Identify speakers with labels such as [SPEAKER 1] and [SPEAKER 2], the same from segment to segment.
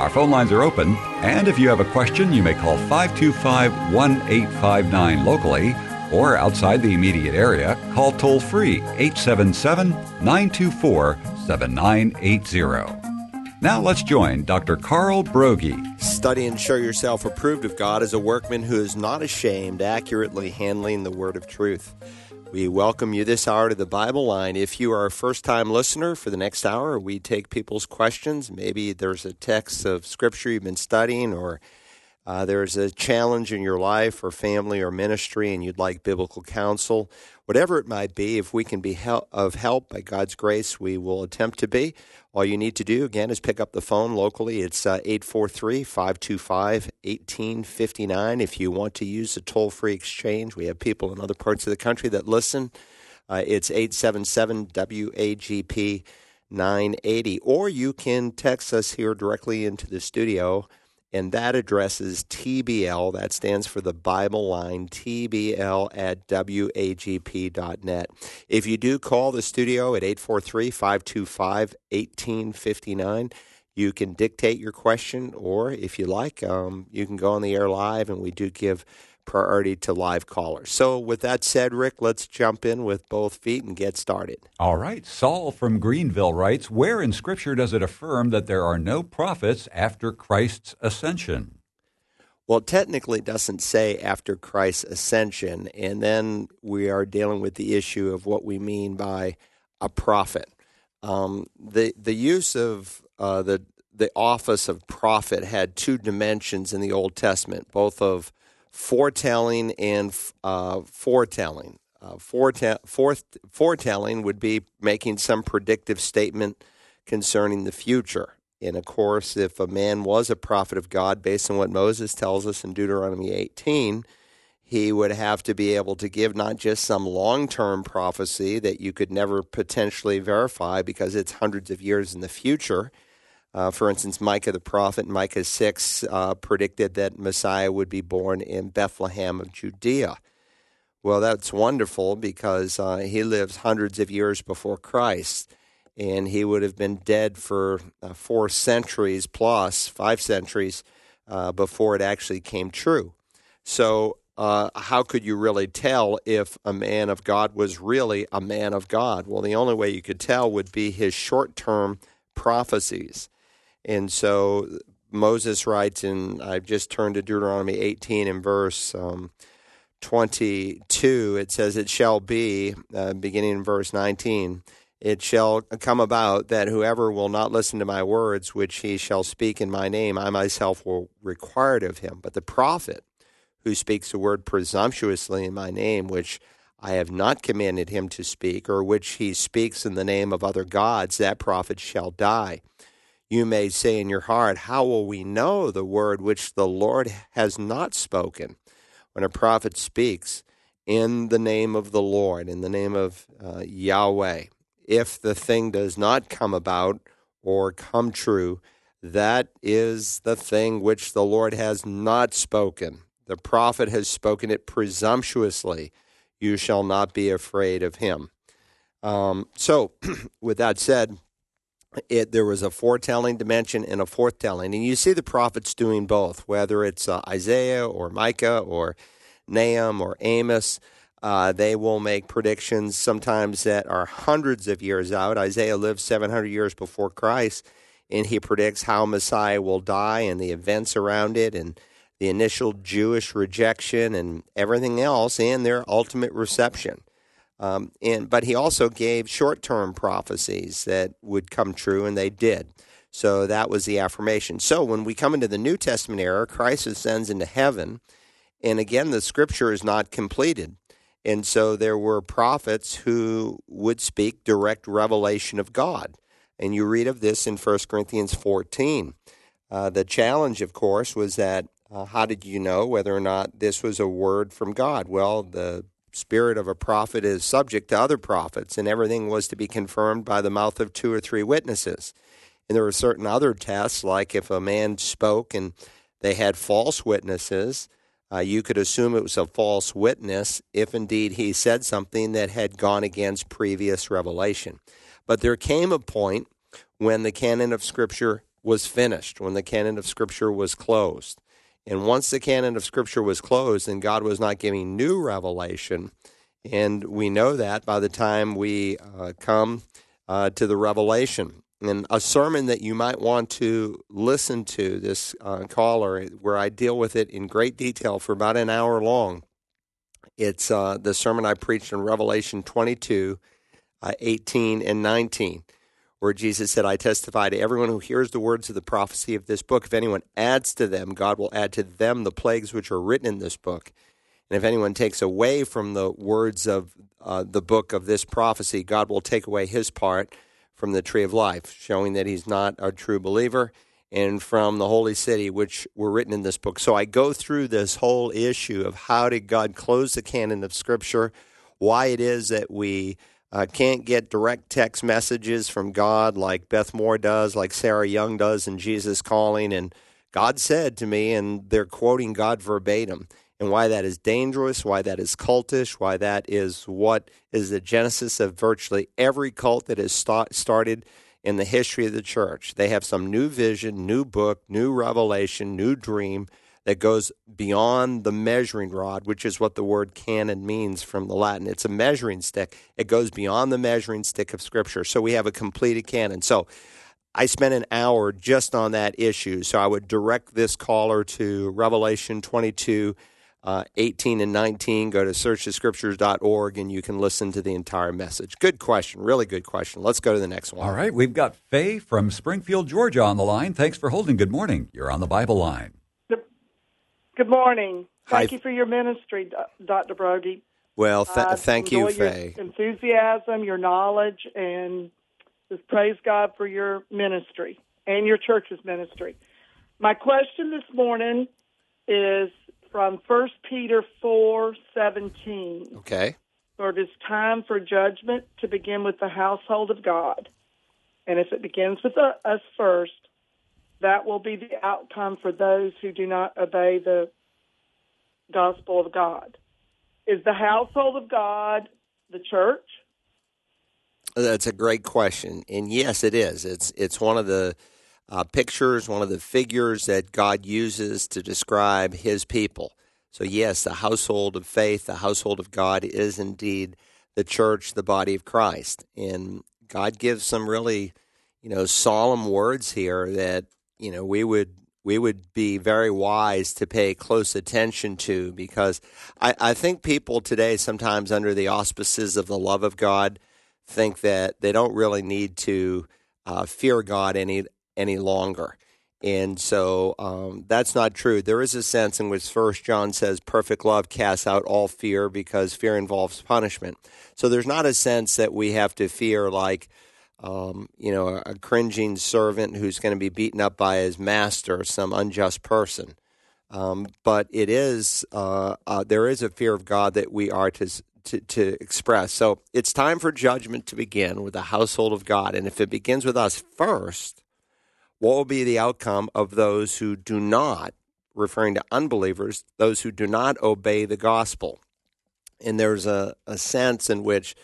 [SPEAKER 1] Our phone lines are open, and if you have a question, you may call 525 1859 locally or outside the immediate area, call toll free 877 924 7980. Now let's join Dr. Carl Broggi.
[SPEAKER 2] Study and show yourself approved of God as a workman who is not ashamed, accurately handling the word of truth. We welcome you this hour to the Bible line. If you are a first time listener, for the next hour, we take people's questions. Maybe there's a text of scripture you've been studying, or uh, there's a challenge in your life, or family, or ministry, and you'd like biblical counsel. Whatever it might be, if we can be help, of help by God's grace, we will attempt to be. All you need to do, again, is pick up the phone locally. It's uh, 843 525 1859. If you want to use the toll free exchange, we have people in other parts of the country that listen. Uh, it's 877 WAGP 980. Or you can text us here directly into the studio and that address is TBL. That stands for the Bible line, TBL at WAGP.net. If you do call the studio at 843 525 1859, you can dictate your question, or if you like, um, you can go on the air live, and we do give priority to live callers. So, with that said, Rick, let's jump in with both feet and get started.
[SPEAKER 1] All right. Saul from Greenville writes Where in Scripture does it affirm that there are no prophets after Christ's ascension?
[SPEAKER 2] Well, technically, it doesn't say after Christ's ascension. And then we are dealing with the issue of what we mean by a prophet. Um, the, the use of uh, the, the office of prophet had two dimensions in the Old Testament, both of forthtelling and uh, foretelling. Uh, foretelling would be making some predictive statement concerning the future. And of course, if a man was a prophet of God, based on what Moses tells us in Deuteronomy 18, he would have to be able to give not just some long term prophecy that you could never potentially verify because it's hundreds of years in the future uh, for instance, Micah the prophet, Micah 6, uh, predicted that Messiah would be born in Bethlehem of Judea. Well, that's wonderful because uh, he lives hundreds of years before Christ, and he would have been dead for uh, four centuries plus, five centuries, uh, before it actually came true. So, uh, how could you really tell if a man of God was really a man of God? Well, the only way you could tell would be his short term prophecies. And so Moses writes, and I've just turned to Deuteronomy 18 in verse um, 22. It says, It shall be, uh, beginning in verse 19, it shall come about that whoever will not listen to my words, which he shall speak in my name, I myself will require it of him. But the prophet who speaks a word presumptuously in my name, which I have not commanded him to speak, or which he speaks in the name of other gods, that prophet shall die you may say in your heart, How will we know the word which the Lord has not spoken? When a prophet speaks in the name of the Lord, in the name of uh, Yahweh, if the thing does not come about or come true, that is the thing which the Lord has not spoken. The prophet has spoken it presumptuously. You shall not be afraid of him. Um, so, with that said, it, there was a foretelling dimension and a forthtelling. And you see the prophets doing both, whether it's uh, Isaiah or Micah or Nahum or Amos. Uh, they will make predictions sometimes that are hundreds of years out. Isaiah lived 700 years before Christ, and he predicts how Messiah will die and the events around it and the initial Jewish rejection and everything else and their ultimate reception. Um, and but he also gave short-term prophecies that would come true, and they did. So that was the affirmation. So when we come into the New Testament era, Christ ascends into heaven, and again, the Scripture is not completed. And so there were prophets who would speak direct revelation of God. And you read of this in 1 Corinthians 14. Uh, the challenge, of course, was that Uh, how did you know whether or not this was a word from God? Well, the spirit of a prophet is subject to other prophets, and everything was to be confirmed by the mouth of two or three witnesses. And there were certain other tests, like if a man spoke and they had false witnesses, uh, you could assume it was a false witness if indeed he said something that had gone against previous revelation. But there came a point when the canon of Scripture was finished, when the canon of Scripture was closed. And once the canon of Scripture was closed and God was not giving new revelation, and we know that by the time we uh, come uh, to the revelation. And a sermon that you might want to listen to, this uh, caller, where I deal with it in great detail for about an hour long. It's uh, the sermon I preached in Revelation 22, uh, 18, and 19 where Jesus said, I testify to everyone who hears the words of the prophecy of this book. If anyone adds to them, God will add to them the plagues which are written in this book. And if anyone takes away from the words of uh, the book of this prophecy, God will take away his part from the tree of life, showing that he's not a true believer, and from the holy city, which were written in this book. So I go through this whole issue of how did God close the canon of Scripture, why it is that we uh, can't get direct text messages from God like Beth Moore does, like Sarah Young does in Jesus Calling. And God said to me, and they're quoting God verbatim, and why that is dangerous, why that is cultish, why that is what is the genesis of virtually every cult that has start, started in the history of the church. They have some new vision, new book, new revelation, new dream that goes beyond the measuring rod, which is what the word canon means from the Latin. It's a measuring stick. It goes beyond the measuring stick of Scripture. So we have a completed canon. So I spent an hour just on that issue. So I would direct this caller to Revelation 22. Uh, 18 and 19, go to searchthescriptures.org and you can listen to the entire message. Good question. Really good question. Let's go to the next one.
[SPEAKER 1] All right. We've got Faye from Springfield, Georgia on the line. Thanks for holding. Good morning. You're on the Bible line.
[SPEAKER 3] Good morning. Thank
[SPEAKER 2] Hi.
[SPEAKER 3] you for your ministry, Dr. Broggi.
[SPEAKER 2] Well, th-
[SPEAKER 3] I
[SPEAKER 2] thank you,
[SPEAKER 3] enjoy your
[SPEAKER 2] Faye.
[SPEAKER 3] enthusiasm, your knowledge, and just praise God for your ministry and your church's ministry. My question this morning is from 1 Peter four seventeen.
[SPEAKER 2] Okay.
[SPEAKER 3] For it is time for judgment to begin with the household of God. And if it begins with uh, us first, that will be the outcome for those who do not obey the gospel of God. Is the household of God the church?
[SPEAKER 2] That's a great question, and yes, it is. It's it's one of the uh, pictures, one of the figures that God uses to describe His people. So yes, the household of faith, the household of God, is indeed the church, the body of Christ, and God gives some really, you know, solemn words here that you know we would we would be very wise to pay close attention to because I, I think people today sometimes under the auspices of the love of God think that they don't really need to uh, fear God any any longer. And so um, that's not true. There is a sense in which First John says perfect love casts out all fear because fear involves punishment. So there's not a sense that we have to fear like um, you know a, a cringing servant who's going to be beaten up by his master, some unjust person. Um, but it is uh, uh, there is a fear of God that we are to to, to express. So it's time for judgment to begin with the household of God. And if it begins with us first, what will be the outcome of those who do not, referring to unbelievers, those who do not obey the gospel? And there's a, a sense in which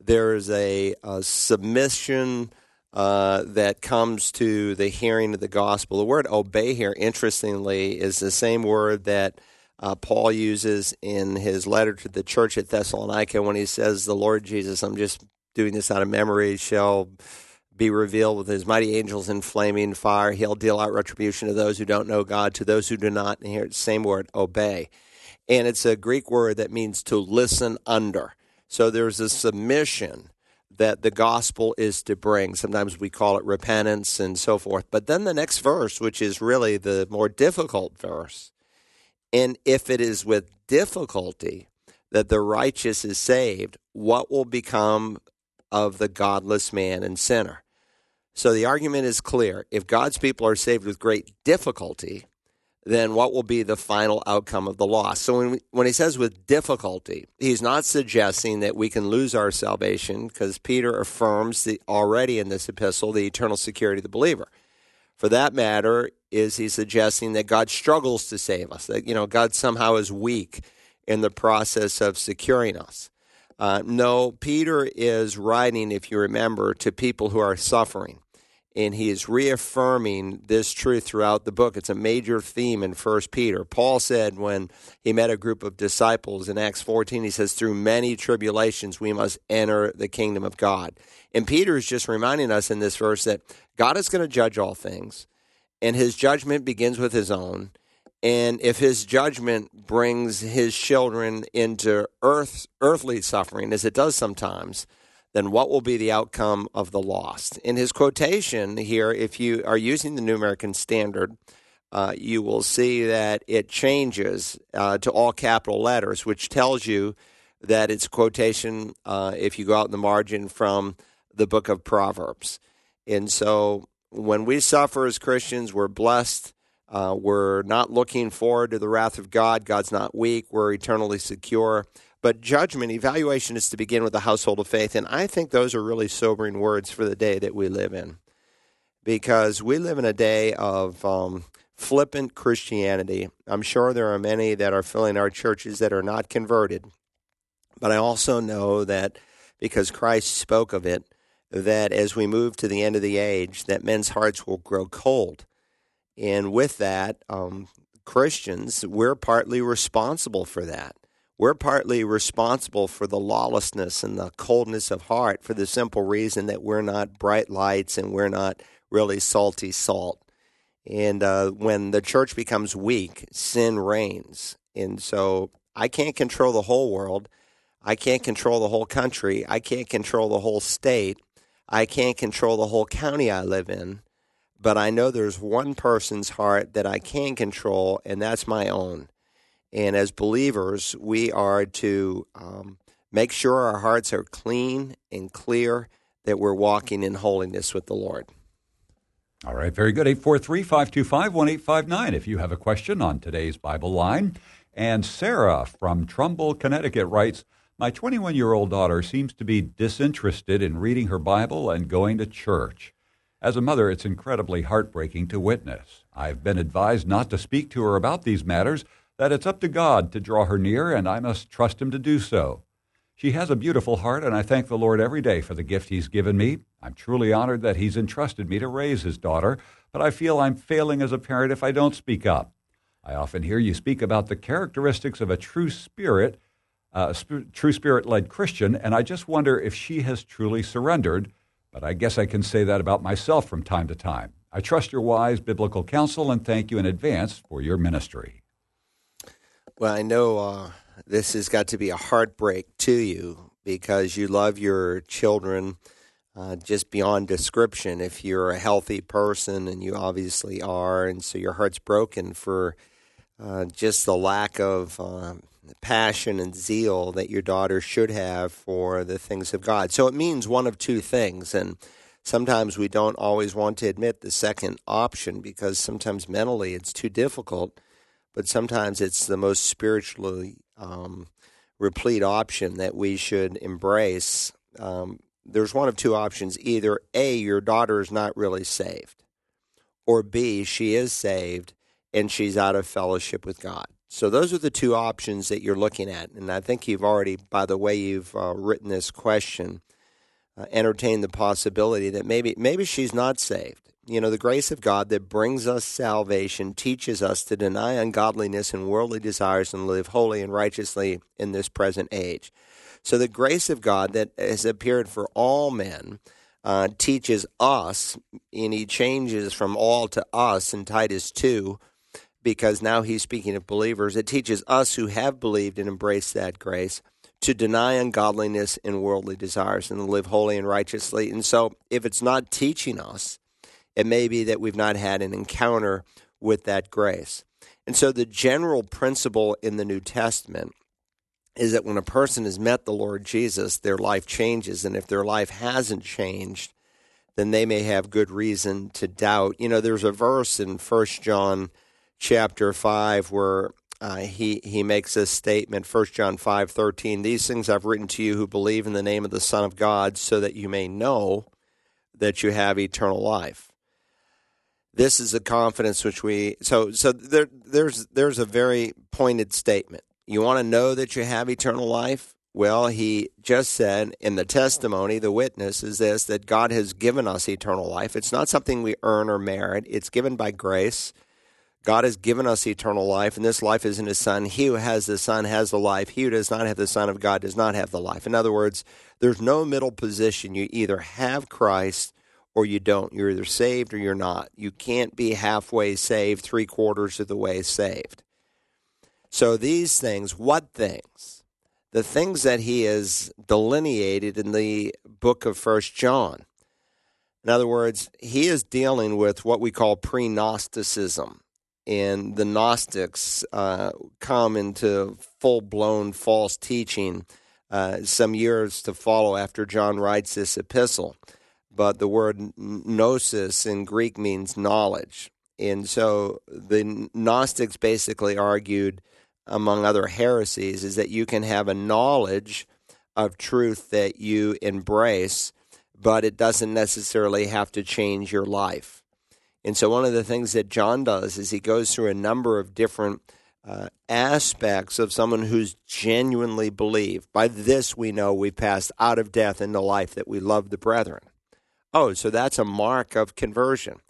[SPEAKER 2] there is a, a submission uh, that comes to the hearing of the gospel. The word obey here, interestingly, is the same word that uh, Paul uses in his letter to the church at Thessalonica when he says, The Lord Jesus, I'm just doing this out of memory, shall be revealed with his mighty angels in flaming fire. He'll deal out retribution to those who don't know God, to those who do not. And here, same word, obey. And it's a Greek word that means to listen under. So there's a submission that the gospel is to bring. Sometimes we call it repentance and so forth. But then the next verse, which is really the more difficult verse, and if it is with difficulty that the righteous is saved, what will become of the godless man and sinner? So the argument is clear. If God's people are saved with great difficulty, then what will be the final outcome of the loss? So when, we, when he says with difficulty, he's not suggesting that we can lose our salvation because Peter affirms the, already in this epistle the eternal security of the believer. For that matter, is he suggesting that God struggles to save us, that you know God somehow is weak in the process of securing us. Uh, no, Peter is writing, if you remember, to people who are suffering and he is reaffirming this truth throughout the book. It's a major theme in First Peter. Paul said when he met a group of disciples in Acts 14, he says, "Through many tribulations we must enter the kingdom of God." And Peter is just reminding us in this verse that God is going to judge all things, and His judgment begins with His own. And if His judgment brings His children into earth, earthly suffering, as it does sometimes, then what will be the outcome of the lost? In his quotation here, if you are using the New American Standard, uh, you will see that it changes uh, to all capital letters, which tells you that it's quotation, uh, if you go out in the margin, from the book of Proverbs. And so when we suffer as Christians, we're blessed. Uh, we're not looking forward to the wrath of God. God's not weak. We're eternally secure. But judgment, evaluation is to begin with the household of faith. And I think those are really sobering words for the day that we live in. Because we live in a day of um, flippant Christianity. I'm sure there are many that are filling our churches that are not converted. But I also know that because Christ spoke of it, that as we move to the end of the age, that men's hearts will grow cold. And with that, um, Christians, we're partly responsible for that. We're partly responsible for the lawlessness and the coldness of heart for the simple reason that we're not bright lights and we're not really salty salt. And uh, when the church becomes weak, sin reigns. And so I can't control the whole world. I can't control the whole country. I can't control the whole state. I can't control the whole county I live in. But I know there's one person's heart that I can control, and that's my own. And as believers, we are to um, make sure our hearts are clean and clear, that we're walking in holiness with the Lord.
[SPEAKER 1] All right, very good. 843 525 1859 if you have a question on today's Bible line. And Sarah from Trumbull, Connecticut writes My 21 year old daughter seems to be disinterested in reading her Bible and going to church. As a mother, it's incredibly heartbreaking to witness. I've been advised not to speak to her about these matters that it's up to God to draw her near, and I must trust Him to do so. She has a beautiful heart, and I thank the Lord every day for the gift He's given me. I'm truly honored that He's entrusted me to raise His daughter, but I feel I'm failing as a parent if I don't speak up. I often hear you speak about the characteristics of a true spirit, uh, sp- true spirit led Christian, and I just wonder if she has truly surrendered. But I guess I can say that about myself from time to time. I trust your wise biblical counsel and thank you in advance for your ministry.
[SPEAKER 2] Well, I know uh, this has got to be a heartbreak to you because you love your children uh, just beyond description. If you're a healthy person, and you obviously are, and so your heart's broken for uh, just the lack of um, passion and zeal that your daughter should have for the things of God. So it means one of two things, and sometimes we don't always want to admit the second option because sometimes mentally it's too difficult but sometimes it's the most spiritually um, replete option that we should embrace. Um, there's one of two options either A, your daughter is not really saved, or B, she is saved and she's out of fellowship with God. So those are the two options that you're looking at. And I think you've already, by the way you've uh, written this question, uh, entertained the possibility that maybe maybe she's not saved you know, the grace of God that brings us salvation teaches us to deny ungodliness and worldly desires and live holy and righteously in this present age. So the grace of God that has appeared for all men uh, teaches us, and he changes from all to us in Titus 2, because now he's speaking of believers. It teaches us who have believed and embraced that grace to deny ungodliness and worldly desires and live holy and righteously. And so if it's not teaching us, it may be that we've not had an encounter with that grace. And so the general principle in the New Testament is that when a person has met the Lord Jesus, their life changes. And if their life hasn't changed, then they may have good reason to doubt. You know, there's a verse in First John chapter 5 where uh, he, he makes this statement, 1 John 5 13. These things I've written to you who believe in the name of the Son of God, so that you may know that you have eternal life. This is a confidence which we so so there there's there's a very pointed statement. You want to know that you have eternal life? Well, he just said in the testimony, the witness is this that God has given us eternal life. It's not something we earn or merit, it's given by grace. God has given us eternal life, and this life is in His Son. He who has the Son has the life. He who does not have the Son of God does not have the life. In other words, there's no middle position. You either have Christ or you don't. You're either saved or you're not. You can't be halfway saved, three quarters of the way saved. So these things, what things? The things that he has delineated in the book of First John. In other words, he is dealing with what we call pre Gnosticism and the Gnostics uh, come into full blown false teaching uh, some years to follow after John writes this epistle. But the word gnosis in Greek means knowledge. And so the Gnostics basically argued, among other heresies, is that you can have a knowledge of truth that you embrace, but it doesn't necessarily have to change your life. And so, one of the things that John does is he goes through a number of different uh, aspects of someone who's genuinely believed. By this, we know we've passed out of death into life, that we love the brethren. Oh, so that's a mark of conversion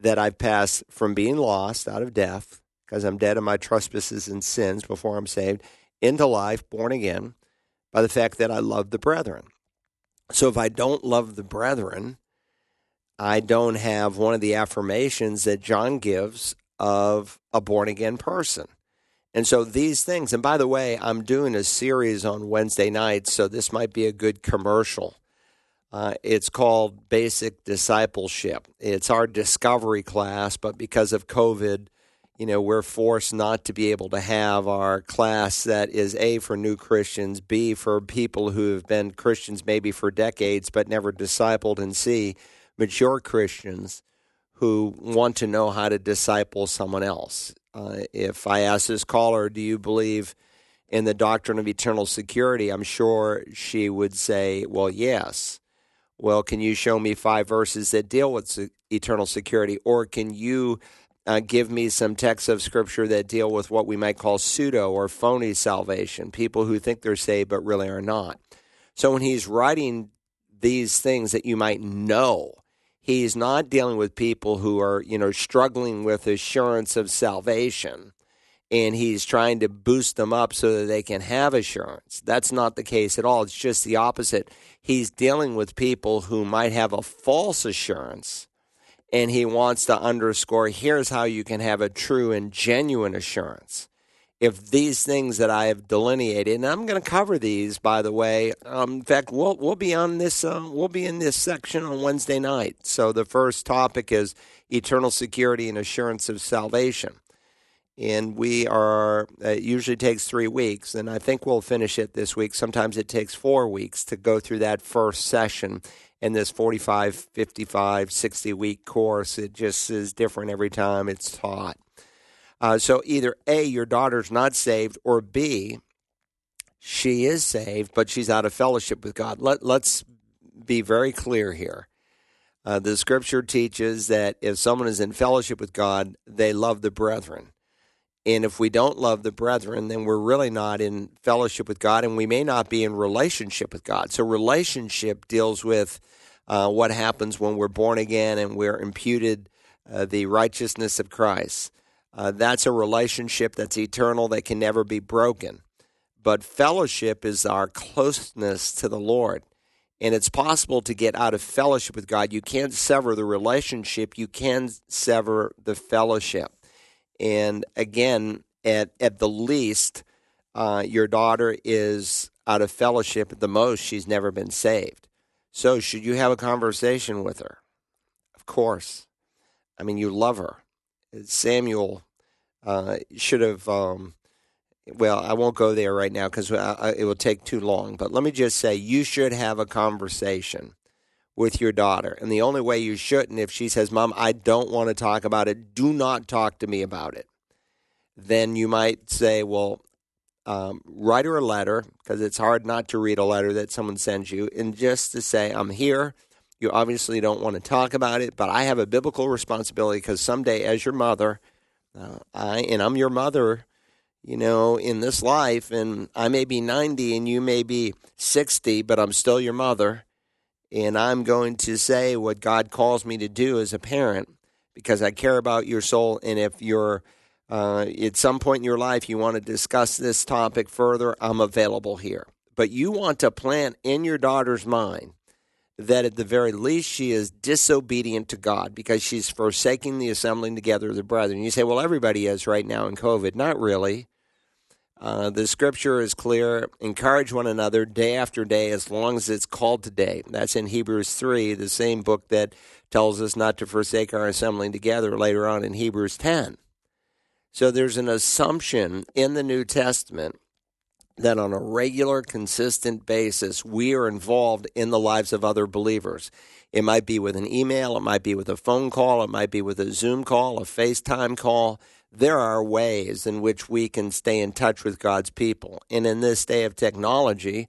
[SPEAKER 2] that I've passed from being lost out of death, because I'm dead in my trespasses and sins before I'm saved, into life, born again, by the fact that I love the brethren. So, if I don't love the brethren, I don't have one of the affirmations that John gives of a born again person. And so these things, and by the way, I'm doing a series on Wednesday nights, so this might be a good commercial. Uh, it's called Basic Discipleship. It's our discovery class, but because of COVID, you know, we're forced not to be able to have our class that is A for new Christians, B for people who have been Christians maybe for decades but never discipled, and C mature Christians who want to know how to disciple someone else. Uh, if I ask this caller, do you believe in the doctrine of eternal security? I'm sure she would say, well, yes. Well, can you show me five verses that deal with eternal security? Or can you uh, give me some texts of scripture that deal with what we might call pseudo or phony salvation, people who think they're saved but really are not? So when he's writing these things that you might know, He's not dealing with people who are, you know, struggling with assurance of salvation and he's trying to boost them up so that they can have assurance. That's not the case at all. It's just the opposite. He's dealing with people who might have a false assurance and he wants to underscore here's how you can have a true and genuine assurance if these things that I have delineated, and I'm going to cover these, by the way. Um, in fact, we'll we'll be on this. Uh, we'll be in this section on Wednesday night. So the first topic is eternal security and assurance of salvation, and we are. Uh, it usually takes three weeks, and I think we'll finish it this week. Sometimes it takes four weeks to go through that first session in this 45, 55, 60 week course. It just is different every time it's taught. Uh, so either A, your daughter's not saved, or B, she is saved, but she's out of fellowship with God. Let, let's be very clear here. Uh, the scripture teaches that if someone is in fellowship with God, they love the brethren. And if we don't love the brethren, then we're really not in fellowship with God, and we may not be in relationship with God. So, relationship deals with uh, what happens when we're born again and we're imputed uh, the righteousness of Christ. Uh, that's a relationship that's eternal that can never be broken. But fellowship is our closeness to the Lord. And it's possible to get out of fellowship with God. You can't sever the relationship, you can sever the fellowship. And again, at, at the least, uh, your daughter is out of fellowship. At the most, she's never been saved. So, should you have a conversation with her? Of course. I mean, you love her. Samuel uh, should have. Um, well, I won't go there right now because it will take too long. But let me just say, you should have a conversation with your daughter, and the only way you shouldn't, if she says, "Mom, I don't want to talk about it," do not talk to me about it. then you might say, well, um, write her a letter because it's hard not to read a letter that someone sends you, and just to say, I'm here. You obviously don't want to talk about it, but I have a biblical responsibility because someday, as your mother, uh, I and I'm your mother, you know, in this life, and I may be 90 and you may be 60, but I'm still your mother, and I'm going to say what God calls me to do as a parent because I care about your soul, and if you're uh, at some point in your life you want to discuss this topic further, I'm available here. But you want to plant in your daughter's mind that at the very least she is disobedient to God because she's forsaking the assembling together of the brethren. You say, well, everybody is right now in COVID. Not really. Uh, the scripture is clear. Encourage one another day after day as long as it's called today. That's in Hebrews 3, the same book that tells us not to forsake our assembling together later on in Hebrews 10. So there's an assumption in the New Testament that on a regular, consistent basis, we are involved in the lives of other believers. It might be with an email, it might be with a phone call, it might be with a Zoom call, a FaceTime call. There are ways in which we can stay in touch with God's people. And in this day of technology,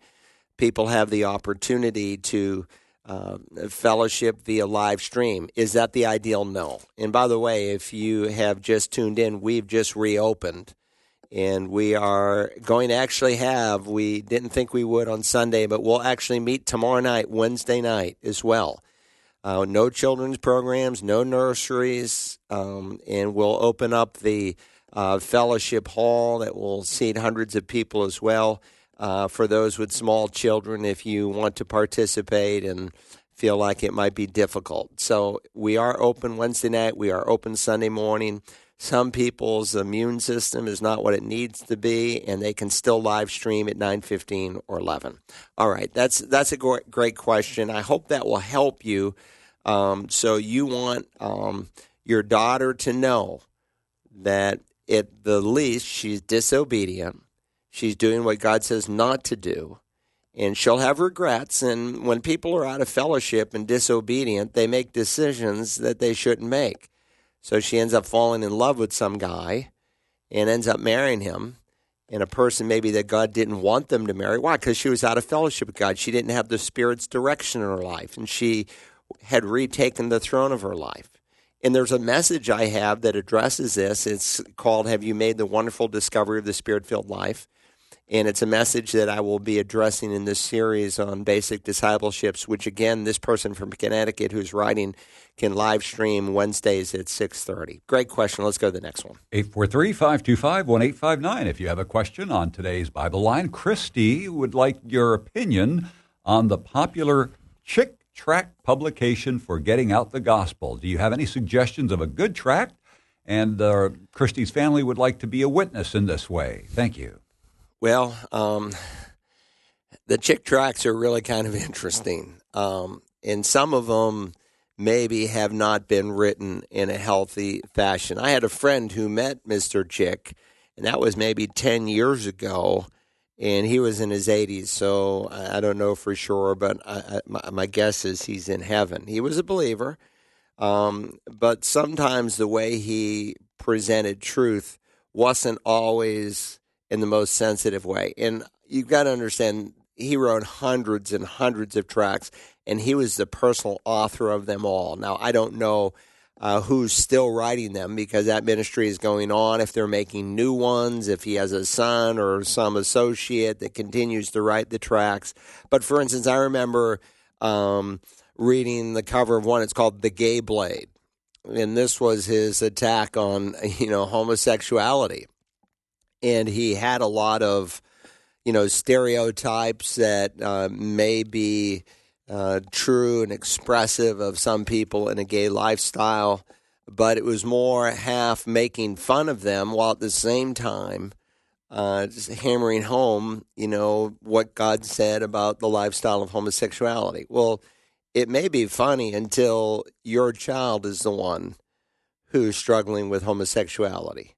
[SPEAKER 2] people have the opportunity to uh, fellowship via live stream. Is that the ideal? No. And by the way, if you have just tuned in, we've just reopened and we are going to actually have, we didn't think we would on Sunday, but we'll actually meet tomorrow night, Wednesday night as well. Uh, no children's programs, no nurseries, um, and we'll open up the uh, fellowship hall that will seat hundreds of people as well uh, for those with small children if you want to participate and feel like it might be difficult. So we are open Wednesday night. We are open Sunday morning. Some people's immune system is not what it needs to be, and they can still live stream at 9:15 or 11. All right, that's that's a great question. I hope that will help you. Um, so you want um, your daughter to know that at the least she's disobedient She's doing what God says not to do. And she'll have regrets. And when people are out of fellowship and disobedient, they make decisions that they shouldn't make. So she ends up falling in love with some guy and ends up marrying him. And a person maybe that God didn't want them to marry. Why? Because she was out of fellowship with God. She didn't have the Spirit's direction in her life. And she had retaken the throne of her life. And there's a message I have that addresses this. It's called Have You Made the Wonderful Discovery of the Spirit Filled Life? And it's a message that I will be addressing in this series on basic discipleships, which again, this person from Connecticut who's writing can live stream Wednesdays at 6.30. Great question. Let's go to the next one.
[SPEAKER 1] 843-525-1859. If you have a question on today's Bible line, Christy would like your opinion on the popular Chick Tract publication for getting out the gospel. Do you have any suggestions of a good tract? And uh, Christy's family would like to be a witness in this way. Thank you.
[SPEAKER 2] Well, um, the Chick tracts are really kind of interesting. Um, and some of them maybe have not been written in a healthy fashion. I had a friend who met Mr. Chick, and that was maybe 10 years ago, and he was in his 80s, so I don't know for sure, but I, my, my, guess is he's in heaven. He was a believer, um, but sometimes the way he presented truth wasn't always in the most sensitive way. And you've got to understand, he wrote hundreds and hundreds of tracts, and he was the personal author of them all. Now, I don't know uh, who's still writing them because that ministry is going on. If they're making new ones, if he has a son or some associate that continues to write the tracts. But for instance, I remember um, reading the cover of one. It's called "The Gay Blade," and this was his attack on you know homosexuality and he had a lot of you know stereotypes that uh, may be uh, true and expressive of some people in a gay lifestyle, but it was more half making fun of them while at the same time uh, just hammering home, you know, what God said about the lifestyle of homosexuality. Well, it may be funny until your child is the one who's struggling with homosexuality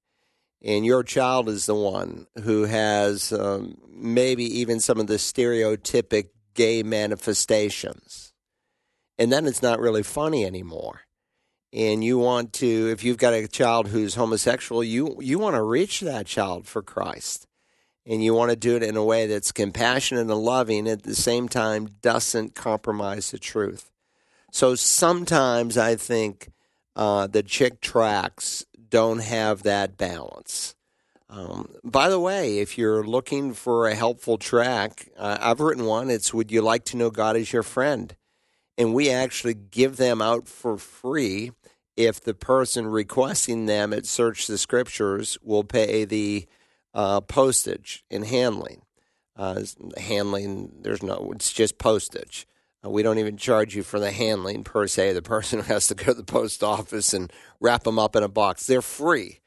[SPEAKER 2] and your child is the one who has um, maybe even some of the stereotypic gay manifestations. And then it's not really funny anymore. and you want to if you've got a child who's homosexual you you want to reach that child for Christ and you want to do it in a way that's compassionate and loving at the same time doesn't compromise the truth so sometimes i think uh, the chick tracts don't have that balance um, by the way, if you're looking for a helpful tract, uh, I've written one. It's Would You Like to Know God as Your Friend? And we actually give them out for free if the person requesting them at Search the Scriptures will pay the uh, postage and handling. Uh, handling, there's no, it's just postage. Uh, we don't even charge you for the handling per se. The person who has to go to the post office and wrap them up in a box. They're free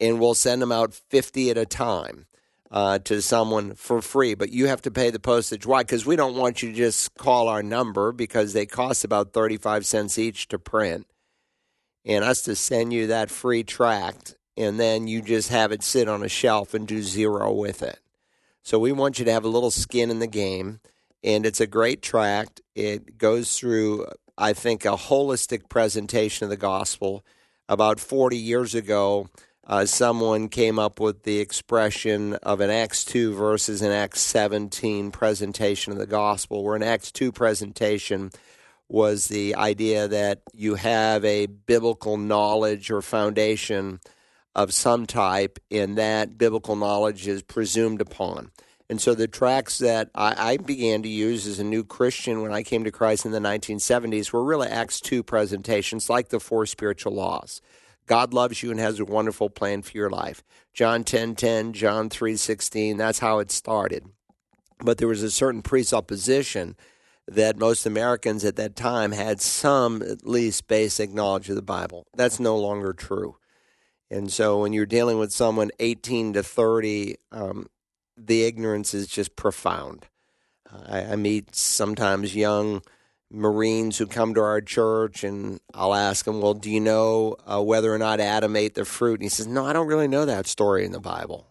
[SPEAKER 2] and we'll send them out 50 at a time uh, to someone for free. But you have to pay the postage. Why? Because we don't want you to just call our number because they cost about 35 cents each to print and us to send you that free tract and then you just have it sit on a shelf and do zero with it. So we want you to have a little skin in the game and it's a great tract. It goes through, I think, a holistic presentation of the gospel. About 40 years ago, uh, someone came up with the expression of an Acts 2 versus an Acts 17 presentation of the gospel, where an Acts 2 presentation was the idea that you have a biblical knowledge or foundation of some type, and that biblical knowledge is presumed upon. And so the tracts that I, I, began to use as a new Christian when I came to Christ in the 1970s were really Acts 2 presentations like the four spiritual laws. God loves you and has a wonderful plan for your life. John 10 10, John 3 16, that's how it started. But there was a certain presupposition that most Americans at that time had some, at least, basic knowledge of the Bible. That's no longer true. And so when you're dealing with someone 18 to 30, um, the ignorance is just profound. I, I meet sometimes young Marines who come to our church, and I'll ask them, Well, do you know uh, whether or not Adam ate the fruit? And he says, No, I don't really know that story in the Bible.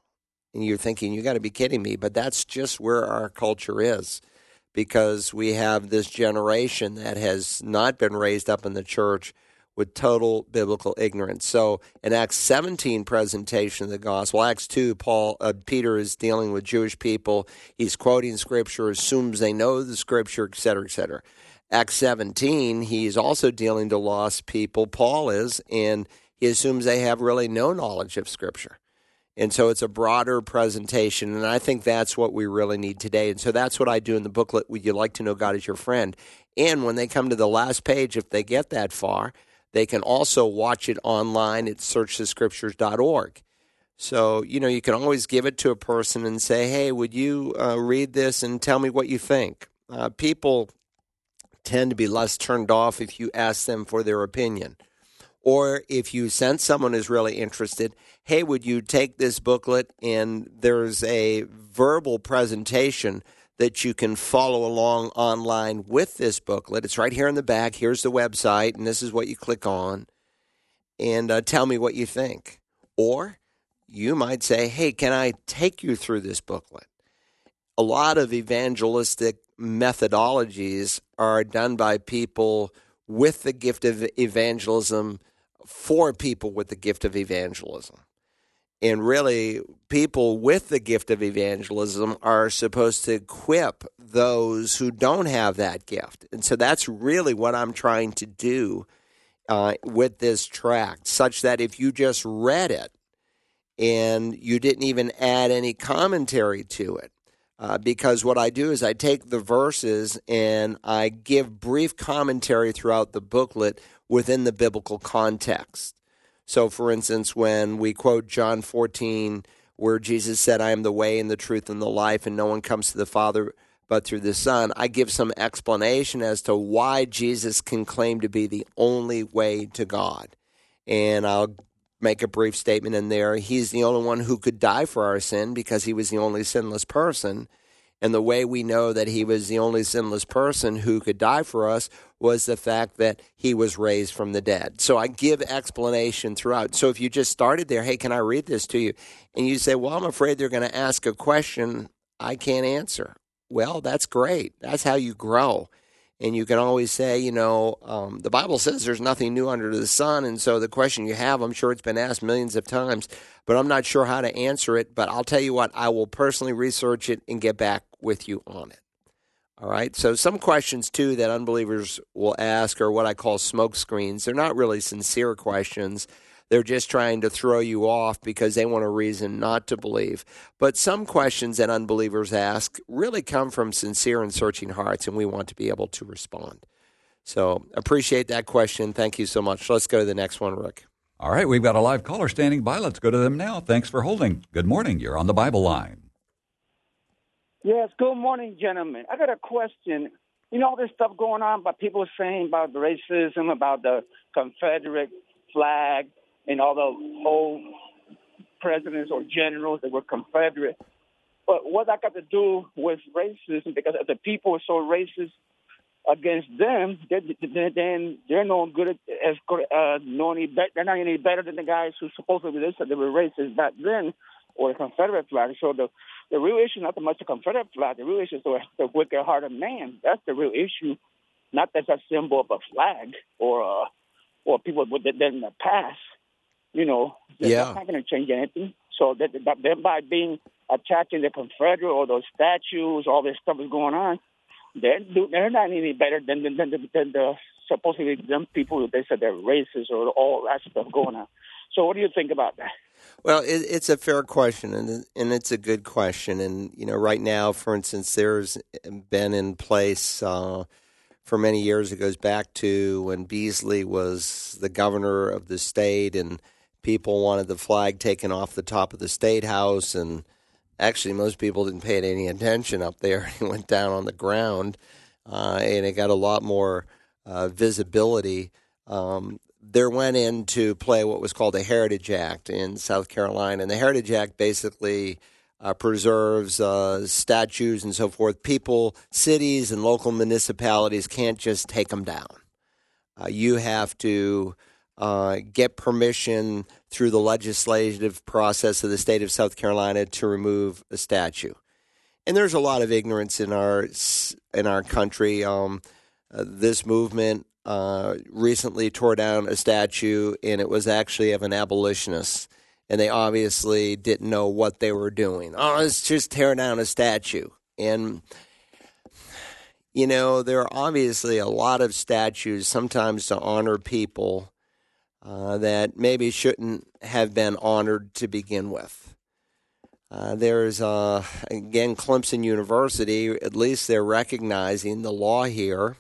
[SPEAKER 2] And you're thinking, You got to be kidding me. But that's just where our culture is because we have this generation that has not been raised up in the church with total biblical ignorance. So, in Acts 17 presentation of the gospel, Acts 2, Paul uh, Peter is dealing with Jewish people. He's quoting scripture, assumes they know the scripture, et cetera, et cetera. Acts 17, he's also dealing to lost people, Paul is, and he assumes they have really no knowledge of Scripture. And so it's a broader presentation, and I think that's what we really need today. And so that's what I do in the booklet, Would You Like to Know God as Your Friend? And when they come to the last page, if they get that far, they can also watch it online at searchthescriptures.org. So, you know, you can always give it to a person and say, hey, would you uh, read this and tell me what you think? Uh, people tend to be less turned off if you ask them for their opinion. Or if you sense someone is really interested, hey, would you take this booklet and there's a verbal presentation that you can follow along online with this booklet. It's right here in the back. Here's the website, and this is what you click on. And uh, tell me what you think. Or you might say, hey, can I take you through this booklet? A lot of evangelistic methodologies are done by people with the gift of evangelism for people with the gift of evangelism. And really, people with the gift of evangelism are supposed to equip those who don't have that gift. And so that's really what I'm trying to do uh, with this tract, such that if you just read it and you didn't even add any commentary to it, uh, because what I do is I take the verses and I give brief commentary throughout the booklet within the biblical context. So, for instance, when we quote John 14, where Jesus said, I am the way and the truth and the life, and no one comes to the Father but through the Son, I give some explanation as to why Jesus can claim to be the only way to God. And I'll make a brief statement in there. He's the only one who could die for our sin because he was the only sinless person. And the way we know that he was the only sinless person who could die for us was the fact that he was raised from the dead. So I give explanation throughout. So if you just started there, hey, can I read this to you? And you say, well, I'm afraid they're going to ask a question I can't answer. Well, that's great. That's how you grow. And you can always say, you know, um, the Bible says there's nothing new under the sun. And so the question you have, I'm sure it's been asked millions of times, but I'm not sure how to answer it. But I'll tell you what, I will personally research it and get back with you on it. All right. So some questions too that unbelievers will ask are what I call smoke screens. They're not really sincere questions. They're just trying to throw you off because they want a reason not to believe. But some questions that unbelievers ask really come from sincere and searching hearts, and we want to be able to respond. So appreciate that question. Thank you so much. Let's go to the next one, Rick.
[SPEAKER 1] All right, we've got a live caller standing by. Let's go to them now. Thanks for holding. Good morning. You're on the Bible line.
[SPEAKER 4] Yes, good morning, gentlemen. I got a question. You know all this stuff going on, about people saying about the racism, about the Confederate flag, and all the old presidents or generals that were Confederate. But what that got to do with racism? Because if the people are so racist against them, then they're no good as uh, no any. They're not any better than the guys who supposedly they said they were racist back then, or the Confederate flag. So the the real issue not so much the Confederate flag. The real issue is the, the wicked heart of man. That's the real issue. Not that that's a symbol of a flag or uh, or people that in the past you know, they're
[SPEAKER 2] yeah.
[SPEAKER 4] not going to change anything. So that, that, that by being attacking the Confederate or those statues, all this stuff is going on, they're they're not any better than than, than, the, than the supposedly them people that they said they're racist or all that stuff going on. So what do you think about that?
[SPEAKER 2] Well, it, it's a fair question, and and it's a good question. And you know, right now, for instance, there's been in place uh, for many years. It goes back to when Beasley was the governor of the state, and people wanted the flag taken off the top of the state house, and actually most people didn't pay it any attention up there. It went down on the ground, uh, and it got a lot more uh, visibility. Um, there went into play what was called the Heritage Act in South Carolina, and the Heritage Act basically uh, preserves uh, statues and so forth. People, cities, and local municipalities can't just take them down. Uh, you have to uh, get permission through the legislative process of the state of South Carolina to remove a statue. And there's a lot of ignorance in our in our country. Um, uh, this movement uh, recently tore down a statue, and it was actually of an abolitionist. And they obviously didn't know what they were doing. Oh, let's just tear down a statue. And you know, there are obviously a lot of statues sometimes to honor people uh, that maybe shouldn't have been honored to begin with. Uh, there's, uh, again, Clemson University, at least they're recognizing the law here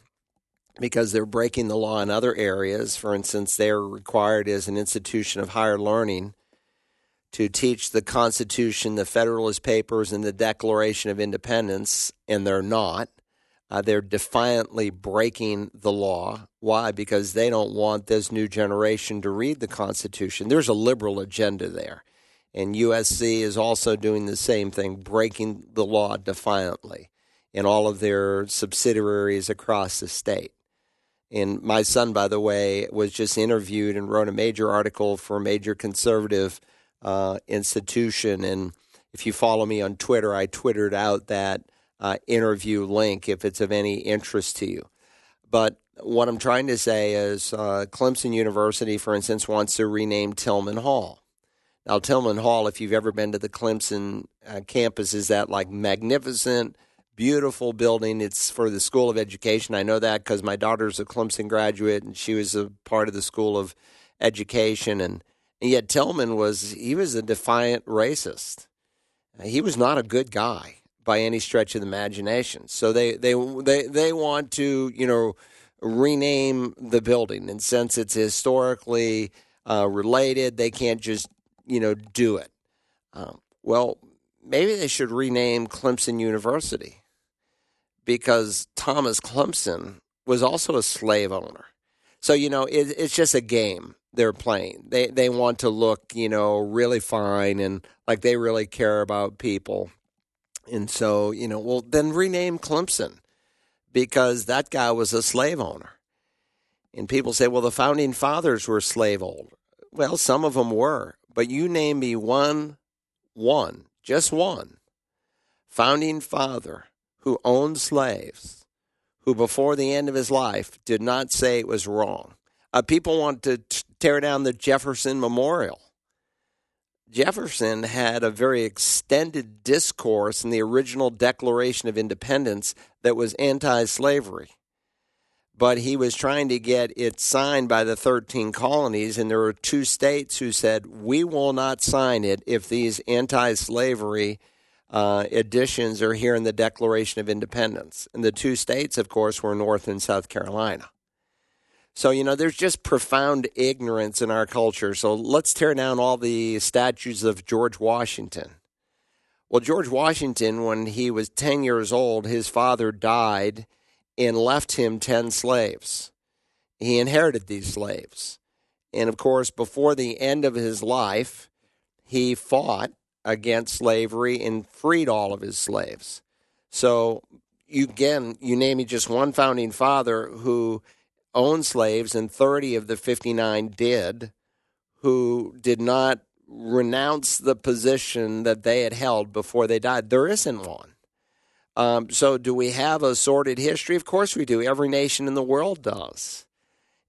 [SPEAKER 2] because they're breaking the law in other areas. For instance, they're required as an institution of higher learning to teach the Constitution, the Federalist Papers, and the Declaration of Independence, and they're not. Uh, they're defiantly breaking the law. Why? Because they don't want this new generation to read the Constitution. There's a liberal agenda there. And USC is also doing the same thing, breaking the law defiantly in all of their subsidiaries across the state. And my son, by the way, was just interviewed and wrote a major article for a major conservative uh, institution. And if you follow me on Twitter, I twittered out that uh, interview link if it's of any interest to you. But what I'm trying to say is uh, Clemson University, for instance, wants to rename Tillman Hall. Now, Tillman Hall, if you've ever been to the Clemson uh, campus, is that like magnificent, beautiful building. It's for the School of Education. I know that because my daughter's a Clemson graduate and she was a part of the School of Education. And, and yet, Tillman was, he was a defiant racist. He was not a good guy by any stretch of the imagination. So they they they they want to you know rename the building, and since it's historically uh, related, they can't just you know do it. Um, well, maybe they should rename Clemson University because Thomas Clemson was also a slave owner. So you know it, it's just a game they're playing. They they want to look you know really fine and like they really care about people. And so, you know, well, then rename Clemson because that guy was a slave owner. And people say, well, the founding fathers were slave owners. Well, some of them were, but you name me one, one, just one founding father who owned slaves, who, before the end of his life, did not say it was wrong. Uh, people want to t- tear down the Jefferson Memorial. Jefferson had a very extended discourse in the original Declaration of Independence that was anti slavery. But he was trying to get it signed by the 13 colonies, and there were two states who said, We will not sign it if these anti slavery uh, additions are here in the Declaration of Independence. And the two states, of course, were North and South Carolina. So, you know, there's just profound ignorance in our culture. So let's tear down all the statues of George Washington. Well, George Washington, when he was 10 years old, his father died and left him 10 slaves. He inherited these slaves. And of course, before the end of his life, he fought against slavery and freed all of his slaves. So, you, again, you name me just one founding father who owned slaves, and 30 of the 59 did, who did not renounce the position that they had held before they died. There isn't one. Um, so, do we have a sordid history? Of course we do. Every nation in the world does.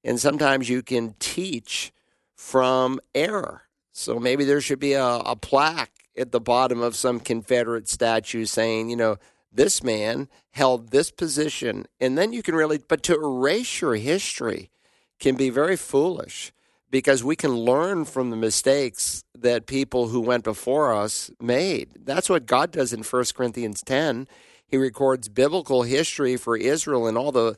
[SPEAKER 2] And sometimes you can teach from error. So, maybe there should be a, a plaque at the bottom of some Confederate statue saying, you know, this man held this position. And then you can really, but to erase your history can be very foolish because we can learn from the mistakes that people who went before us made. That's what God does in 1 Corinthians 10. He records biblical history for Israel and all the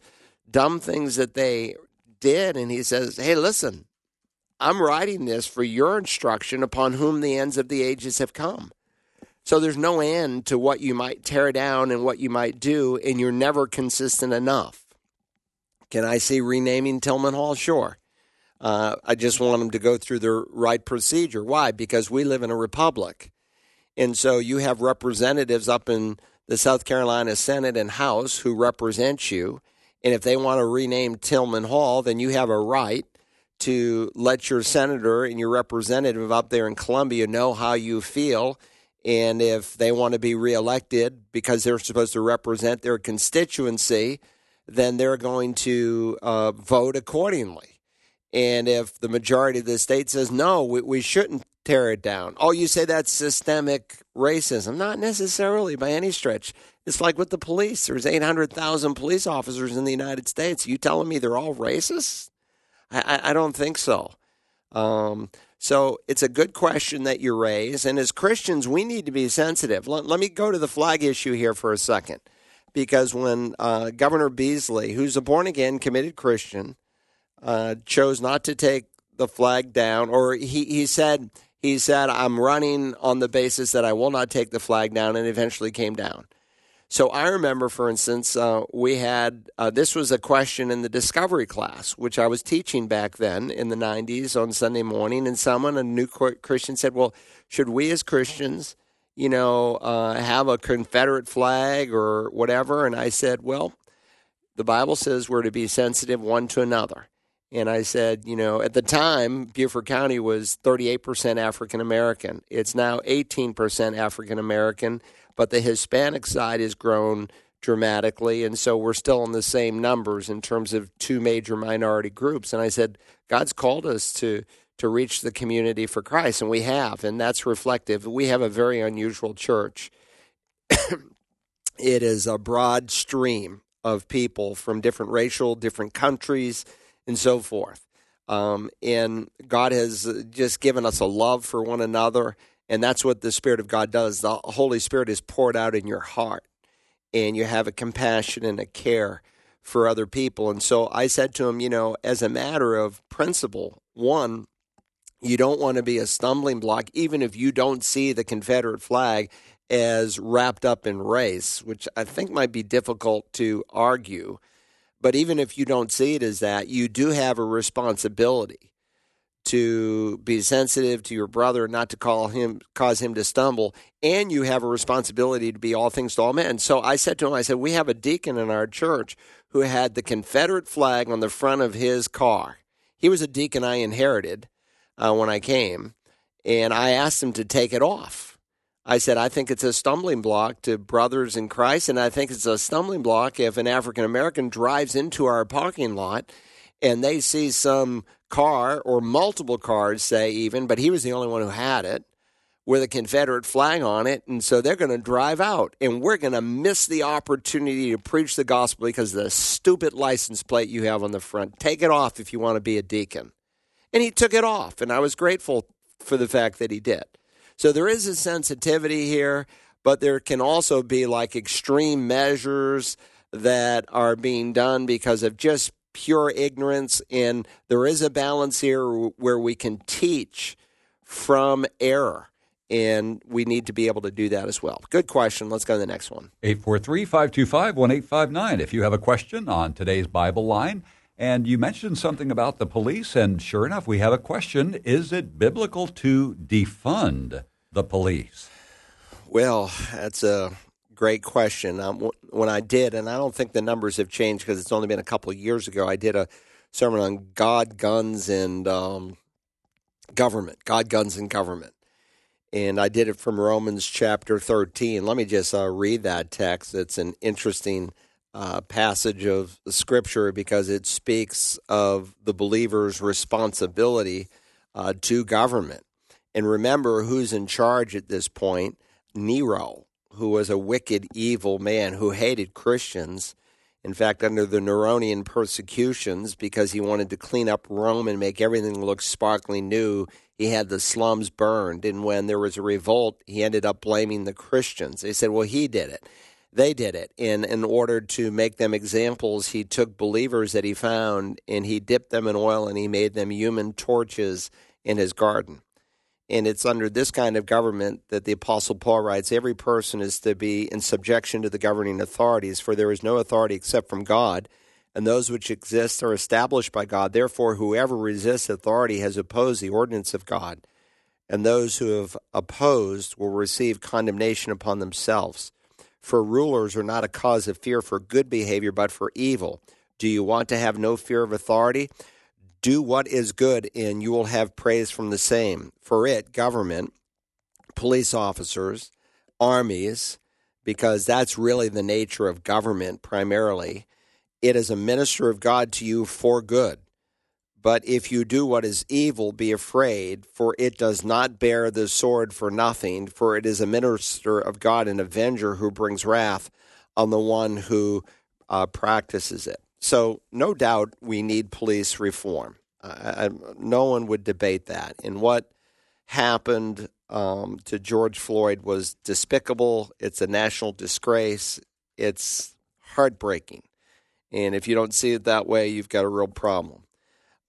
[SPEAKER 2] dumb things that they did. And he says, hey, listen, I'm writing this for your instruction upon whom the ends of the ages have come. So there's no end to what you might tear down and what you might do, and you're never consistent enough. Can I see renaming Tillman Hall? Sure. Uh, I just want them to go through the right procedure. Why? Because we live in a republic. And so you have representatives up in the South Carolina Senate and House who represent you. And if they want to rename Tillman Hall, then you have a right to let your senator and your representative up there in Columbia know how you feel and if they want to be reelected because they're supposed to represent their constituency, then they're going to uh, vote accordingly. And if the majority of the state says, no, we, we shouldn't tear it down, oh, you say that's systemic racism. Not necessarily by any stretch. It's like with the police. There's 800,000 police officers in the United States. You telling me they're all racist? I, I, I don't think so. Um, so it's a good question that you raise. And as Christians, we need to be sensitive. Let, let me go to the flag issue here for a second. Because when uh, Governor Beasley, who's a born again, committed Christian, uh, chose not to take the flag down, or he, he said, he said, I'm running on the basis that I will not take the flag down, and eventually came down. So I remember, for instance, uh, we had uh, this was a question in the discovery class, which I was teaching back then in the 90s on Sunday morning. And someone, a new Christian, said, Well, should we as Christians, you know, uh, have a Confederate flag or whatever? And I said, Well, the Bible says we're to be sensitive one to another. And I said, you know, at the time, Beaufort County was 38% African American. It's now 18% African American but the Hispanic side has grown dramatically. And so we're still in the same numbers in terms of two major minority groups. And I said, God's called us to to reach the community for Christ, and we have, and that's reflective. We have a very unusual church. it is a broad stream of people from different racial, different countries, and so forth. Um, and God has just given us a love for one another and that's what the Spirit of God does. The Holy Spirit is poured out in your heart, and you have a compassion and a care for other people. And so I said to him, you know, as a matter of principle, one, you don't want to be a stumbling block, even if you don't see the Confederate flag as wrapped up in race, which I think might be difficult to argue. But even if you don't see it as that, you do have a responsibility to be sensitive to your brother, not to call him cause him to stumble, and you have a responsibility to be all things to all men. So I said to him, I said, we have a deacon in our church who had the Confederate flag on the front of his car. He was a deacon I inherited uh, when I came, and I asked him to take it off. I said, I think it's a stumbling block to brothers in Christ, and I think it's a stumbling block if an African American drives into our parking lot and they see some car or multiple cars, say even, but he was the only one who had it with a Confederate flag on it. And so they're going to drive out, and we're going to miss the opportunity to preach the gospel because of the stupid license plate you have on the front. Take it off if you want to be a deacon. And he took it off, and I was grateful for the fact that he did. So there is a sensitivity here, but there can also be like extreme measures that are being done because of just pure ignorance. And there is a balance here where we can teach from error. And we need to be able to do that as well. Good question. Let's go to the next one.
[SPEAKER 1] 843 525 1859. If you have a question on today's Bible line, and you mentioned something about the police, and sure enough, we have a question. Is it biblical to defund the police?
[SPEAKER 2] Well, that's a great question. Um, when I did, and I don't think the numbers have changed because it's only been a couple of years ago, I did a sermon on God, guns, and um, government. God, guns, and government. And I did it from Romans chapter 13. Let me just uh, read that text. It's an interesting uh, passage of scripture because it speaks of the believer's responsibility uh, to government. And remember who's in charge at this point Nero who was a wicked, evil man who hated Christians. In fact, under the Neronian persecutions, because he wanted to clean up Rome and make everything look sparkling new, he had the slums burned. And when there was a revolt, he ended up blaming the Christians. They said, well, he did it. They did it. And in order to make them examples, he took believers that he found and he dipped them in oil and he made them human torches in his garden. And it's under this kind of government that the Apostle Paul writes every person is to be in subjection to the governing authorities, for there is no authority except from God, and those which exist are established by God. Therefore, whoever resists authority has opposed the ordinance of God, and those who have opposed will receive condemnation upon themselves. For rulers are not a cause of fear for good behavior, but for evil. Do you want to have no fear of authority? Do what is good, and you will have praise from the same. For it, government, police officers, armies, because that's really the nature of government primarily. It is a minister of God to you for good. But if you do what is evil, be afraid, for it does not bear the sword for nothing, for it is a minister of God, an avenger who brings wrath on the one who uh, practices it. So, no doubt we need police reform. I, I, no one would debate that. And what happened um, to George Floyd was despicable. It's a national disgrace. It's heartbreaking. And if you don't see it that way, you've got a real problem.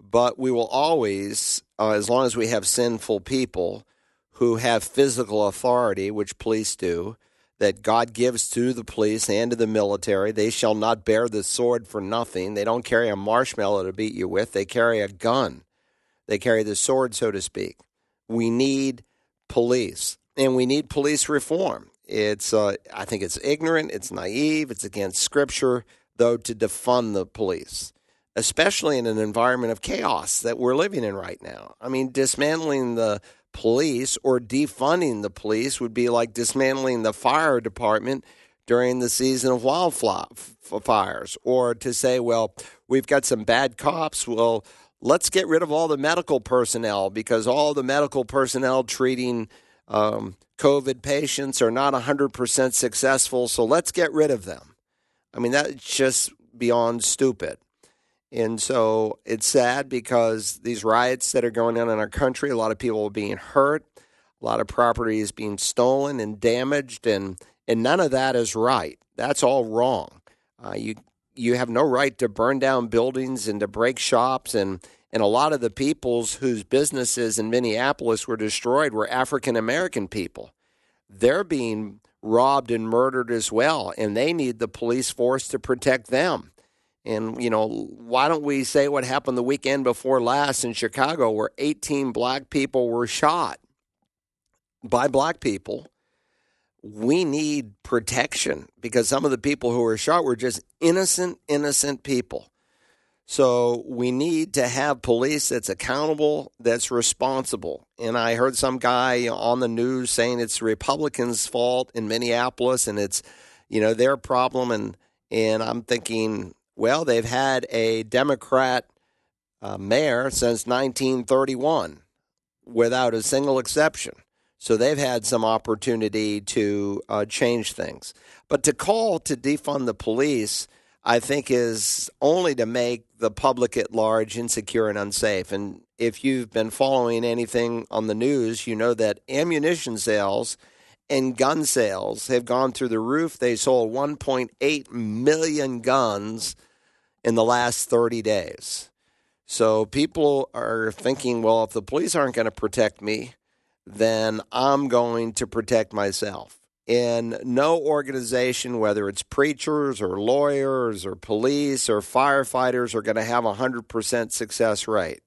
[SPEAKER 2] But we will always, uh, as long as we have sinful people who have physical authority, which police do, that God gives to the police and to the military. They shall not bear the sword for nothing. They don't carry a marshmallow to beat you with, they carry a gun. They carry the sword, so to speak. We need police, and we need police reform. It's, uh, I think it's ignorant, it's naive, it's against Scripture, though, to defund the police, especially in an environment of chaos that we're living in right now. I mean, dismantling the police or defunding the police would be like dismantling the fire department during the season of wildfires or to say well we've got some bad cops well let's get rid of all the medical personnel because all the medical personnel treating um, covid patients are not 100% successful so let's get rid of them. I mean that's just beyond stupid and so it's sad because these riots that are going on in our country, a lot of people are being hurt, a lot of property is being stolen and damaged, and, and none of that is right. That's all wrong. Uh, you you have no right to burn down buildings and to break shops and and a lot of the peoples whose businesses in Minneapolis were destroyed were African American people. They're being robbed and murdered as well, and they need the police force to protect them. And, you know, why don't we say what happened the weekend before last in Chicago where 18 black people were shot by black people? We need protection because some of the people who were shot were just innocent, innocent people. So we need to have police that's accountable, that's responsible. And I heard some guy on the news saying it's Republicans' fault in Minneapolis and it's, you know, their problem. And and I'm thinking, well, they've had a Democrat uh, mayor since 1931 without a single exception. So they've had some opportunity to uh, change things. But to call to defund the police I think is only to make the public at large insecure and unsafe. And if you've been following anything on the news, you know that ammunition sales and gun sales have gone through the roof. They sold 1.8 million guns in the last 30 days. So people are thinking, well, if the police aren't going to protect me, then I'm going to protect myself. And no organization, whether it's preachers or lawyers or police or firefighters, are going to have a 100% success rate.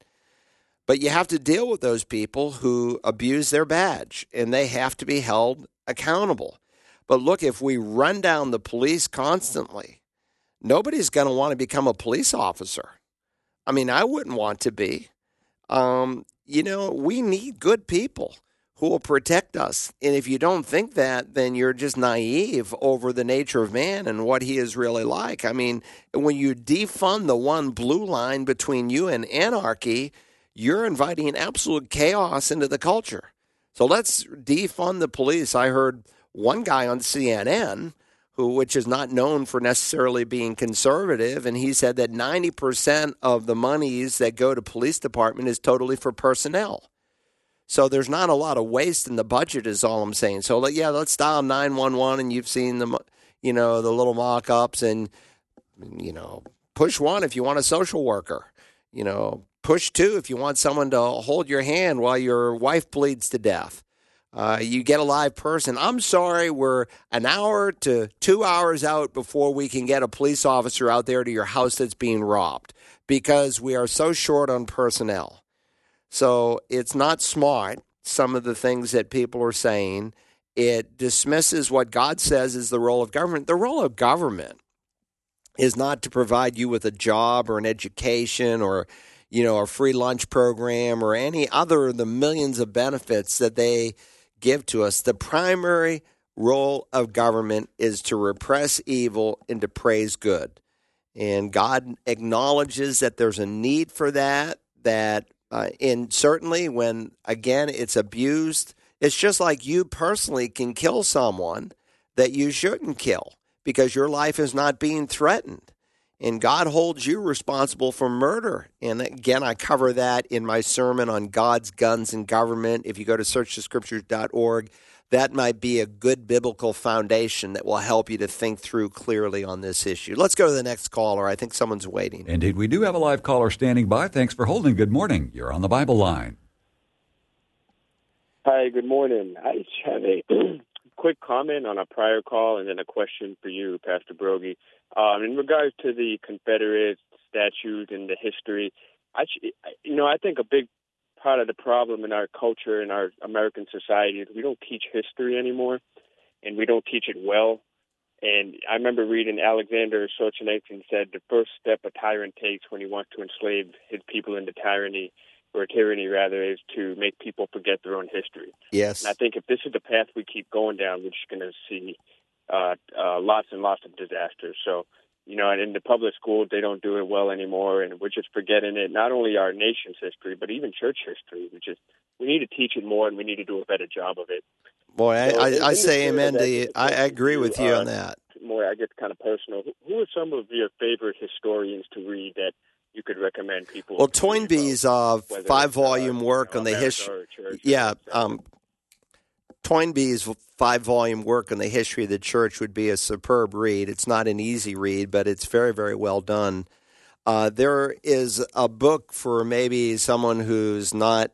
[SPEAKER 2] But you have to deal with those people who abuse their badge, and they have to be held accountable. But look, if we run down the police constantly, nobody's going to want to become a police officer. I mean, I wouldn't want to be. Um, you know, we need good people who will protect us. And if you don't think that, then you're just naive over the nature of man and what he is really like. I mean, when you defund the one blue line between you and anarchy, you're inviting absolute chaos into the culture. So let's defund the police. I heard one guy on CNN who which is not known for necessarily being conservative and he said that 90% of the monies that go to police department is totally for personnel so there's not a lot of waste in the budget, is all I'm saying. So yeah, let's dial 911, and you've seen the, you know, the little mock-ups, and you know, push one if you want a social worker. You know, push two if you want someone to hold your hand while your wife bleeds to death. Uh, you get a live person. I'm sorry, we're an hour to two hours out before we can get a police officer out there to your house that's being robbed because we are so short on personnel. So it's not smart, some of the things that people are saying. It dismisses what God says is the role of government. The role of government is not to provide you with a job or an education or you know a free lunch program or any other of the millions of benefits that they give to us. The primary role of government is to repress evil and to praise good. And God acknowledges that there's a need for that, that uh, and certainly when, again, it's abused, it's just like you personally can kill someone that you shouldn't kill because your life is not being threatened. And God holds you responsible for murder. And again, I cover that in my sermon on God's guns and government. If you go to searchthescriptures.org, that might be a good biblical foundation that will help you to think through clearly on this issue. Let's go to the next caller. I think someone's waiting.
[SPEAKER 1] Indeed, we do have a live caller standing by. Thanks for holding. Good morning. You're on the Bible line.
[SPEAKER 5] Hi, good morning. I just have a quick comment on a prior call and then a question for you, Pastor Broggi. Um, in regards to the Confederate statues and the history, I, you know, I think a big part of the problem in our culture in our American society is we don't teach history anymore, and we don't teach it well. And I remember reading Alexander Solzhenitsyn said the first step a tyrant takes when he wants to enslave his people into tyranny, or tyranny rather, is to make people forget their own history.
[SPEAKER 2] Yes.
[SPEAKER 5] And I think if this is the path we keep going down, we're just going to see uh, uh, lots and lots of disasters. So you know, and in the public schools, they don't do it well anymore, and we're just forgetting it. Not only our nation's history, but even church history. We just we need to teach it more, and we need to do a better job of it.
[SPEAKER 2] Boy, I, I, I say amen to you. I, I agree with you uh, on that.
[SPEAKER 5] More, I get kind of personal. Who are some of your favorite historians to read that you could recommend people?
[SPEAKER 2] Well, Toynbee's uh, five volume uh, work you know, on the history. Yeah, um, Toynbee's five volume work on the history of the church would be a superb read. It's not an easy read, but it's very, very well done. Uh, there is a book for maybe someone who's not,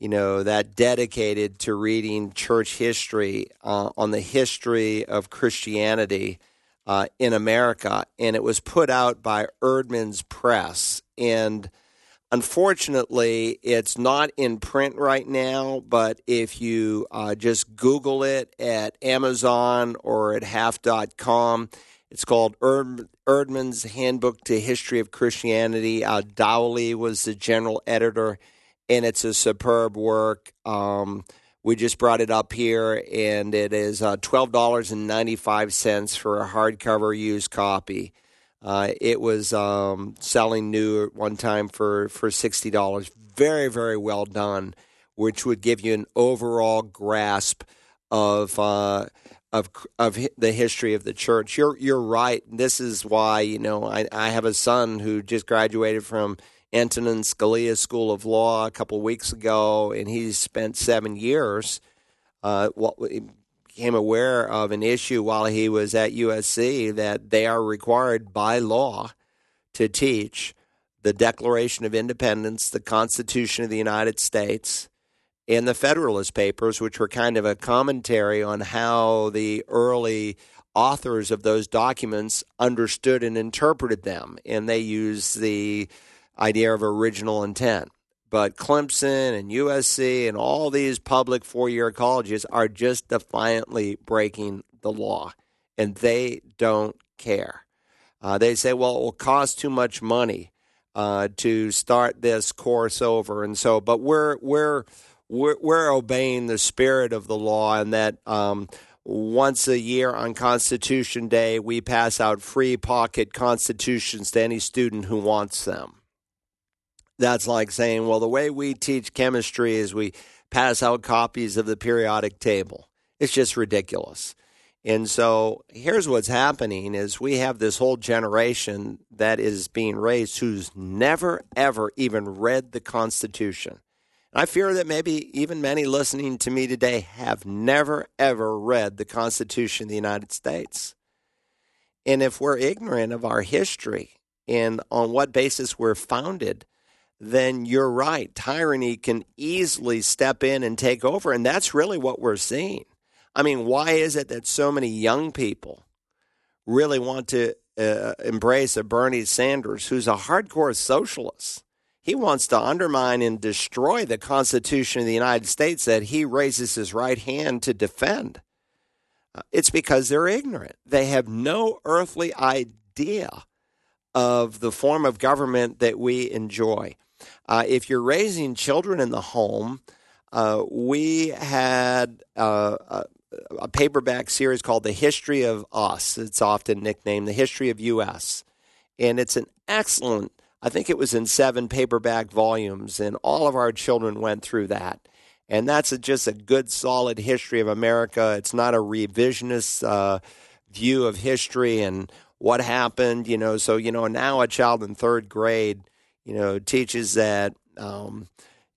[SPEAKER 2] you know, that dedicated to reading church history uh, on the history of Christianity uh, in America, and it was put out by Eerdmans Press. And Unfortunately, it's not in print right now, but if you uh, just Google it at Amazon or at half.com, It's called Erd- Eerdmans Handbook to History of Christianity. Uh, Dowley was the general editor, and it's a superb work. Um, we just brought it up here, and it is uh, $12.95 for a hardcover used copy. Uh, it was um, selling new at one time for, for $60. Very, very well done, which would give you an overall grasp of uh, of of the history of the church. You're you're right. This is why you know I, I have a son who just graduated from Antonin Scalia School of Law a couple of weeks ago, and he spent seven years. Uh, became aware of an issue while he was at USC that they are required by law to teach the Declaration of Independence, the Constitution of the United States, and the Federalist Papers, which were kind of a commentary on how the early authors of those documents understood and interpreted them. And they use the idea of original intent. But Clemson and USC and all these public four year colleges are just defiantly breaking the law, and they don't care. Uh, they say, well, it will cost too much money uh, to start this course over. And so, but we're, we're, we're, we're obeying the spirit of the law, and that um, once a year on Constitution Day, we pass out free pocket constitutions to any student who wants them. That's like saying, well, the way we teach chemistry is we pass out copies of the periodic table. It's just ridiculous. And so here's what's happening is we have this whole generation that is being raised who's never ever even read the Constitution. I fear that maybe even many listening to me today have never, ever read the Constitution of the United States. And if we're ignorant of our history and on what basis we're founded, then you're right. Tyranny can easily step in and take over. And that's really what we're seeing. I mean, why is it that so many young people really want to uh, embrace a Bernie Sanders who's a hardcore socialist? He wants to undermine and destroy the Constitution of the United States that he raises his right hand to defend. Uh, it's because they're ignorant. They have no earthly idea of the form of government that we enjoy. Uh, if you're raising children in the home, uh, we had uh, a, a, paperback series called The History of Us. It's often nicknamed The History of US. And it's an excellent I think it was in seven paperback volumes, and all of our children went through that. And that's a, just a good, solid history of America. It's not a revisionist uh, view of history and what happened, you know. So, you know, now a child in third grade, you know, teaches that, um,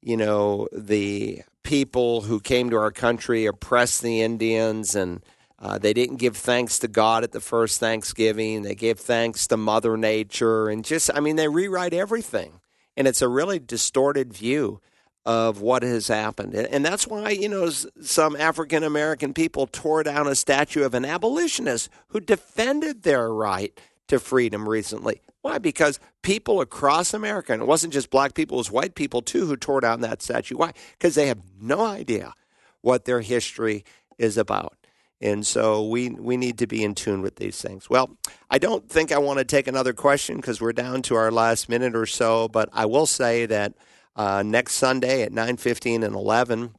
[SPEAKER 2] you know, the people who came to our country oppressed the Indians and uh, they didn't give thanks to God at the first Thanksgiving. They gave thanks to Mother Nature. And just, I mean, they rewrite everything. And it's a really distorted view of what has happened. And that's why, you know, some African American people tore down a statue of an abolitionist who defended their right to freedom recently. Why? Because people across America, and it wasn't just black people, it was white people too who tore down that statue. Why? Because they have no idea what their history is about. And so we, we need to be in tune with these things. Well, I don't think I want to take another question because we're down to our last minute or so, but I will say that uh, next Sunday at 9.15 and 11,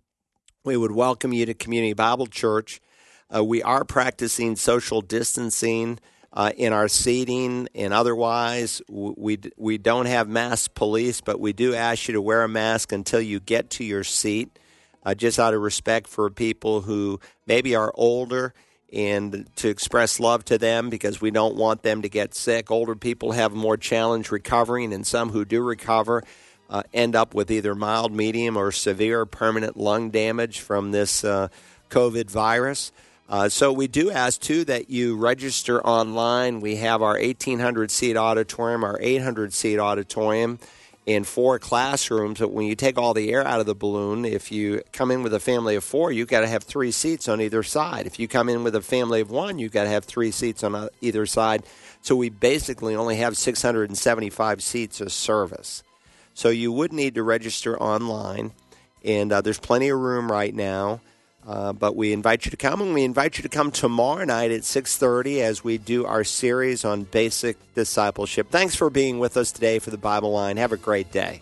[SPEAKER 2] we would welcome you to Community Bible Church. Uh, we are practicing social distancing uh, in our seating and otherwise. We, we don't have mask police, but we do ask you to wear a mask until you get to your seat uh, just out of respect for people who maybe are older and to express love to them because we don't want them to get sick. Older people have more challenge recovering, and some who do recover uh, end up with either mild, medium, or severe permanent lung damage from this uh, COVID virus. Uh, so we do ask too that you register online. We have our 1800 seat auditorium, our 800 seat auditorium in four classrooms. But when you take all the air out of the balloon, if you come in with a family of four, you've got to have three seats on either side. If you come in with a family of one, you've got to have three seats on either side. So we basically only have 675 seats of service. So you would need to register online, and uh, there's plenty of room right now. Uh, but we invite you to come, and we invite you to come tomorrow night at 6.30 as we do our series on basic discipleship. Thanks for being with us today for the Bible Line. Have a great day.